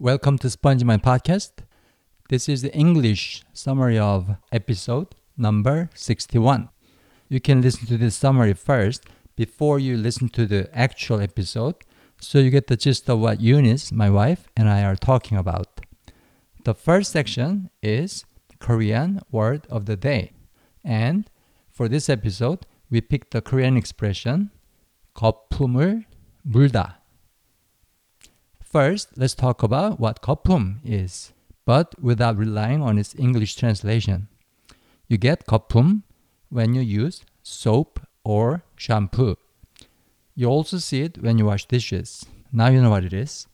Welcome to SpongeMind Podcast. This is the English summary of episode number 61. You can listen to this summary first before you listen to the actual episode so you get the gist of what Eunice, my wife, and I are talking about. The first section is Korean word of the day. And for this episode, we picked the Korean expression 거품을 물다. First, let's talk about what 거품 is, but without relying on its English translation. You get 거품 when you use soap or shampoo. You also see it when you wash dishes. Now you know what it is.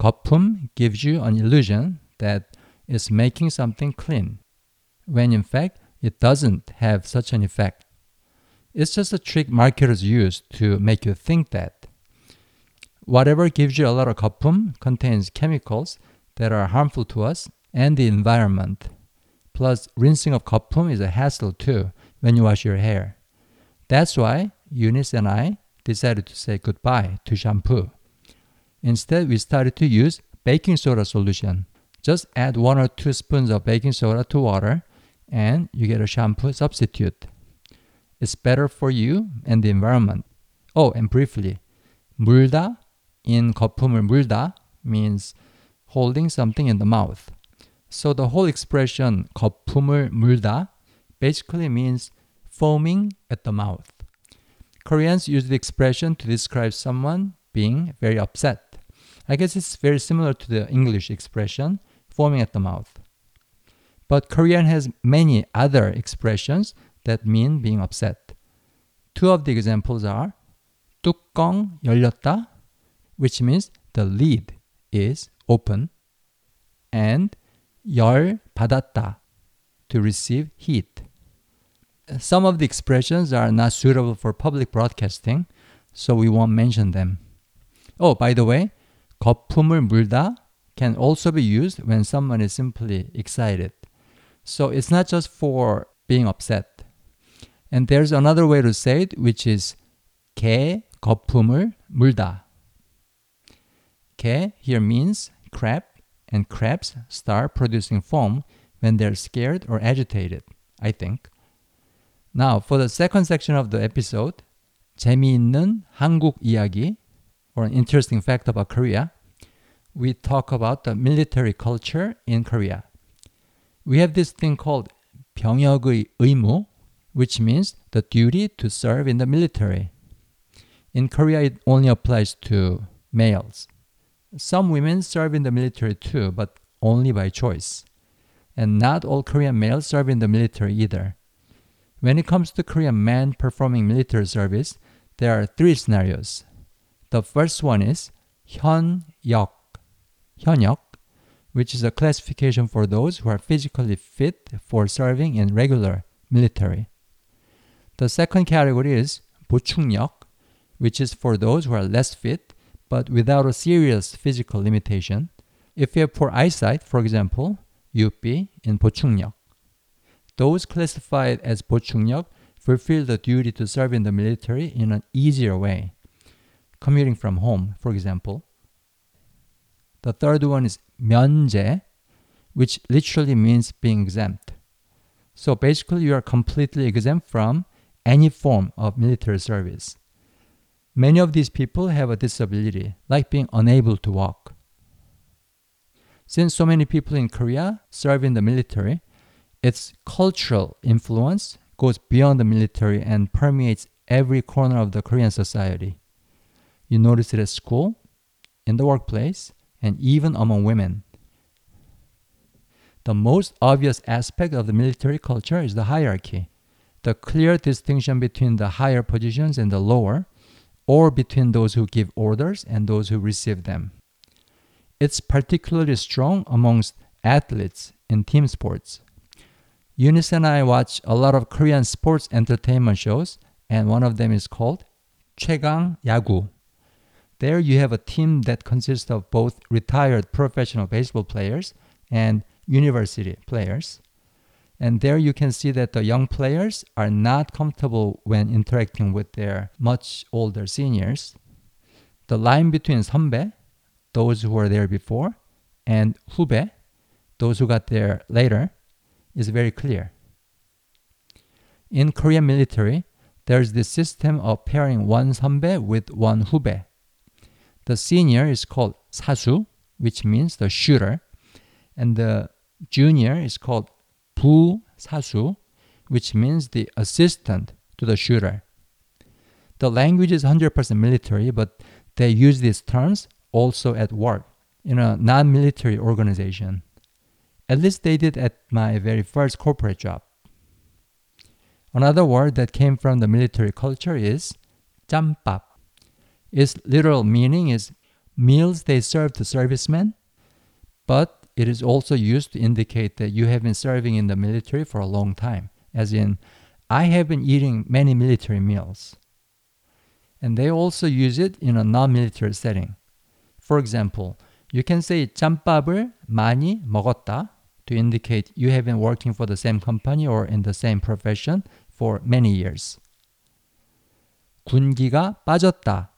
거품 gives you an illusion that it's making something clean, when in fact it doesn't have such an effect. It's just a trick marketers use to make you think that. Whatever gives you a lot of 거품 contains chemicals that are harmful to us and the environment. Plus, rinsing of 거품 is a hassle too when you wash your hair. That's why Eunice and I decided to say goodbye to shampoo. Instead, we started to use baking soda solution. Just add one or two spoons of baking soda to water and you get a shampoo substitute. It's better for you and the environment. Oh, and briefly, 물다 in 거품을 물다 means holding something in the mouth. So the whole expression 거품을 물다 basically means foaming at the mouth. Koreans use the expression to describe someone being very upset. I guess it's very similar to the English expression, foaming at the mouth. But Korean has many other expressions that mean being upset. Two of the examples are 뚜껑 열렸다, which means the lid is open, and 열 받았다, to receive heat. Uh, some of the expressions are not suitable for public broadcasting, so we won't mention them. Oh, by the way, 거품을 물다 can also be used when someone is simply excited. So it's not just for being upset. And there's another way to say it, which is 게 거품을 물다. 게 here means crab, and crabs start producing foam when they're scared or agitated, I think. Now, for the second section of the episode, 재미있는 한국 이야기, or an interesting fact about Korea, we talk about the military culture in Korea. We have this thing called 병역의 의무, which means the duty to serve in the military. In Korea, it only applies to males. Some women serve in the military too, but only by choice. And not all Korean males serve in the military either. When it comes to Korean men performing military service, there are three scenarios. The first one is 현역, 현역, which is a classification for those who are physically fit for serving in regular military. The second category is 보충역, which is for those who are less fit but without a serious physical limitation. If you have poor eyesight, for example, you'd be in 보충역. Those classified as 보충역 fulfill the duty to serve in the military in an easier way, commuting from home, for example. The third one is 면제, which literally means being exempt. So basically, you are completely exempt from any form of military service. Many of these people have a disability, like being unable to walk. Since so many people in Korea serve in the military, its cultural influence goes beyond the military and permeates every corner of the Korean society. You notice it at school, in the workplace, and even among women. The most obvious aspect of the military culture is the hierarchy, the clear distinction between the higher positions and the lower, or between those who give orders and those who receive them. It's particularly strong amongst athletes in team sports. Eunice and I watch a lot of Korean sports entertainment shows, and one of them is called Chegang Yagu. There you have a team that consists of both retired professional baseball players and university players. And there you can see that the young players are not comfortable when interacting with their much older seniors. The line between 선배, those who were there before, and 후배, those who got there later, is very clear. In Korean military, there's this system of pairing one 선배 with one 후배. The senior is called 사수, which means the shooter, and the junior is called 부사수, which means the assistant to the shooter. The language is 100% military, but they use these terms also at work in a non military organization. At least they did at my very first corporate job. Another word that came from the military culture is 짬밥. Its literal meaning is meals they serve to servicemen, but it is also used to indicate that you have been serving in the military for a long time, as in, I have been eating many military meals. And they also use it in a non military setting. For example, you can say 짬밥을 많이 먹었다 to indicate you have been working for the same company or in the same profession for many years. 군기가 빠졌다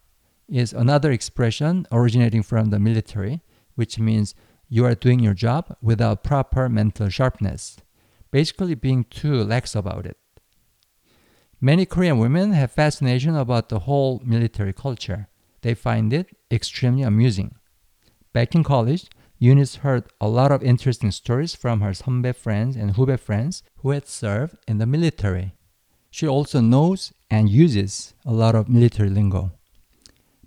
is another expression originating from the military, which means you are doing your job without proper mental sharpness, basically being too lax about it. Many Korean women have fascination about the whole military culture. They find it extremely amusing. Back in college, Eunice heard a lot of interesting stories from her Sonbe friends and Hube friends who had served in the military. She also knows and uses a lot of military lingo.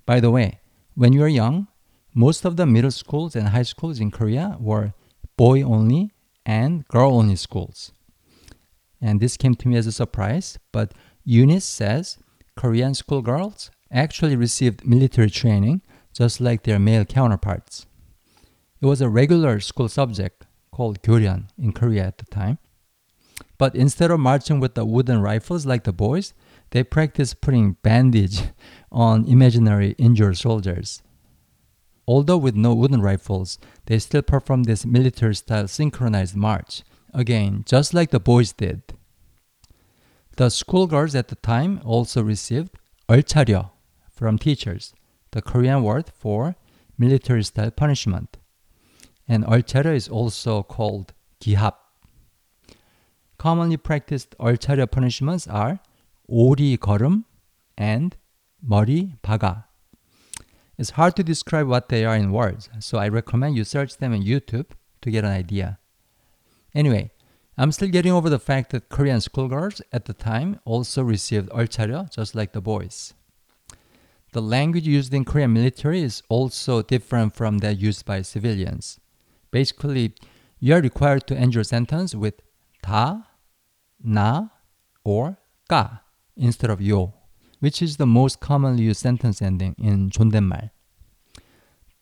By the way, when you are young, most of the middle schools and high schools in Korea were boy only and girl only schools. And this came to me as a surprise, but Eunice says Korean schoolgirls actually received military training just like their male counterparts. It was a regular school subject called Gyoryeon in Korea at the time. But instead of marching with the wooden rifles like the boys, they practiced putting bandage on imaginary injured soldiers. Although with no wooden rifles, they still performed this military style synchronized march, again, just like the boys did. The schoolgirls at the time also received 얼차려 from teachers, the Korean word for military style punishment. And 얼차려 is also called 기합. Commonly practiced 얼차려 punishments are 오리 걸음 and 머리 박아. It's hard to describe what they are in words, so I recommend you search them on YouTube to get an idea. Anyway, I'm still getting over the fact that Korean schoolgirls at the time also received 얼차려 just like the boys. The language used in Korean military is also different from that used by civilians. Basically, you are required to end your sentence with 다, 나, or 까 instead of 요 which is the most commonly used sentence ending in 존댓말.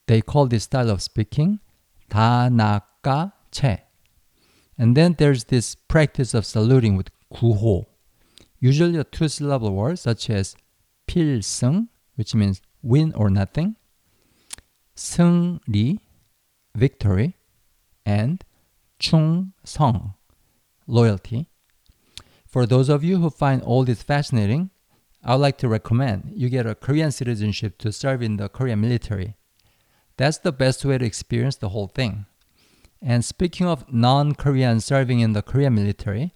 They call this style of speaking 다나까체. And then there's this practice of saluting with 구호, usually a two-syllable word such as 필승, which means win or nothing, 승리, victory, and 충성, loyalty. For those of you who find all this fascinating, I would like to recommend you get a Korean citizenship to serve in the Korean military. That's the best way to experience the whole thing. And speaking of non Korean serving in the Korean military,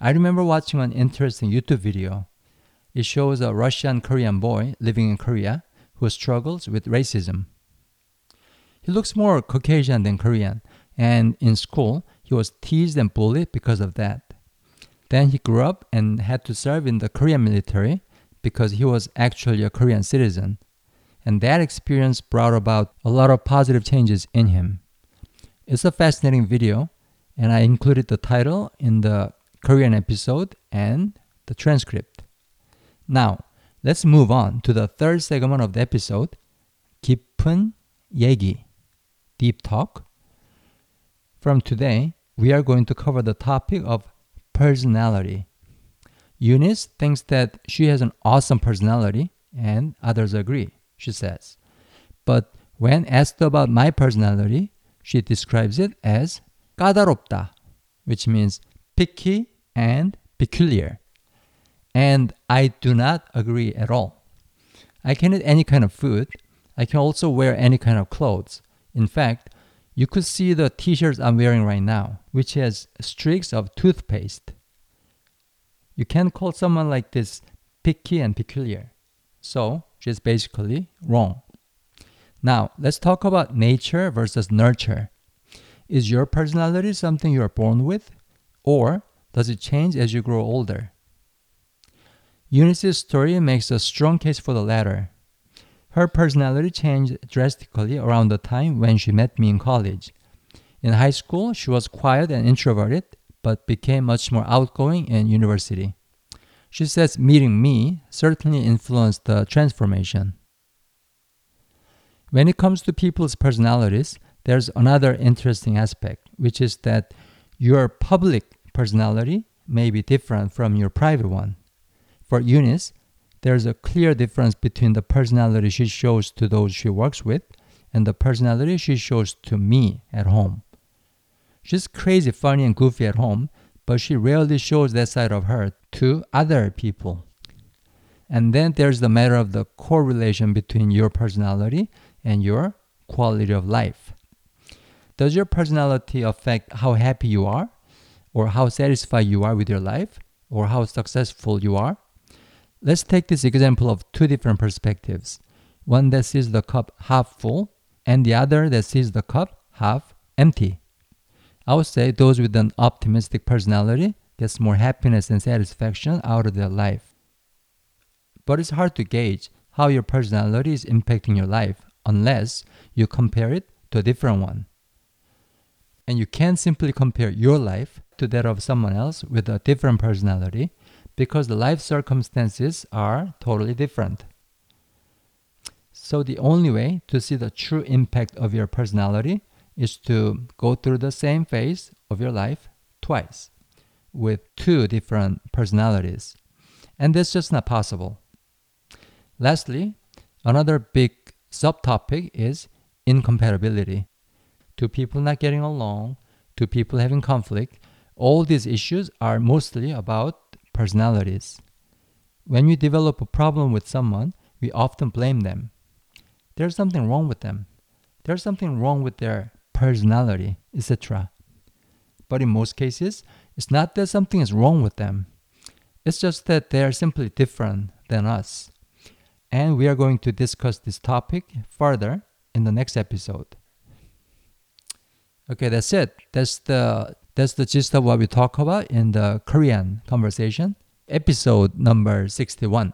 I remember watching an interesting YouTube video. It shows a Russian Korean boy living in Korea who struggles with racism. He looks more Caucasian than Korean, and in school, he was teased and bullied because of that. Then he grew up and had to serve in the Korean military because he was actually a Korean citizen. And that experience brought about a lot of positive changes in him. It's a fascinating video, and I included the title in the Korean episode and the transcript. Now, let's move on to the third segment of the episode 깊은 얘기, deep talk. From today, we are going to cover the topic of personality. Eunice thinks that she has an awesome personality, and others agree, she says. But when asked about my personality, she describes it as 까다롭다, which means picky and peculiar. And I do not agree at all. I can eat any kind of food. I can also wear any kind of clothes. In fact, You could see the t shirts I'm wearing right now, which has streaks of toothpaste. You can't call someone like this picky and peculiar. So, she's basically wrong. Now, let's talk about nature versus nurture. Is your personality something you are born with, or does it change as you grow older? Eunice's story makes a strong case for the latter. Her personality changed drastically around the time when she met me in college. In high school, she was quiet and introverted, but became much more outgoing in university. She says meeting me certainly influenced the transformation. When it comes to people's personalities, there's another interesting aspect, which is that your public personality may be different from your private one. For Eunice, there's a clear difference between the personality she shows to those she works with and the personality she shows to me at home. She's crazy, funny, and goofy at home, but she rarely shows that side of her to other people. And then there's the matter of the correlation between your personality and your quality of life. Does your personality affect how happy you are, or how satisfied you are with your life, or how successful you are? Let's take this example of two different perspectives one that sees the cup half full, and the other that sees the cup half empty. I would say those with an optimistic personality gets more happiness and satisfaction out of their life. But it's hard to gauge how your personality is impacting your life unless you compare it to a different one. And you can't simply compare your life to that of someone else with a different personality because the life circumstances are totally different. So, the only way to see the true impact of your personality is to go through the same phase of your life twice with two different personalities. And that's just not possible. Lastly, another big subtopic is incompatibility. Two people not getting along, two people having conflict, all these issues are mostly about personalities. When we develop a problem with someone, we often blame them. There's something wrong with them. There's something wrong with their personality, etc. But in most cases, it's not that something is wrong with them. It's just that they are simply different than us. And we are going to discuss this topic further in the next episode. Okay, that's it. That's the that's the gist of what we talk about in the Korean conversation, episode number 61.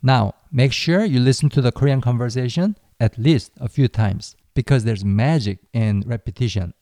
Now, make sure you listen to the Korean conversation at least a few times because there's magic in repetition.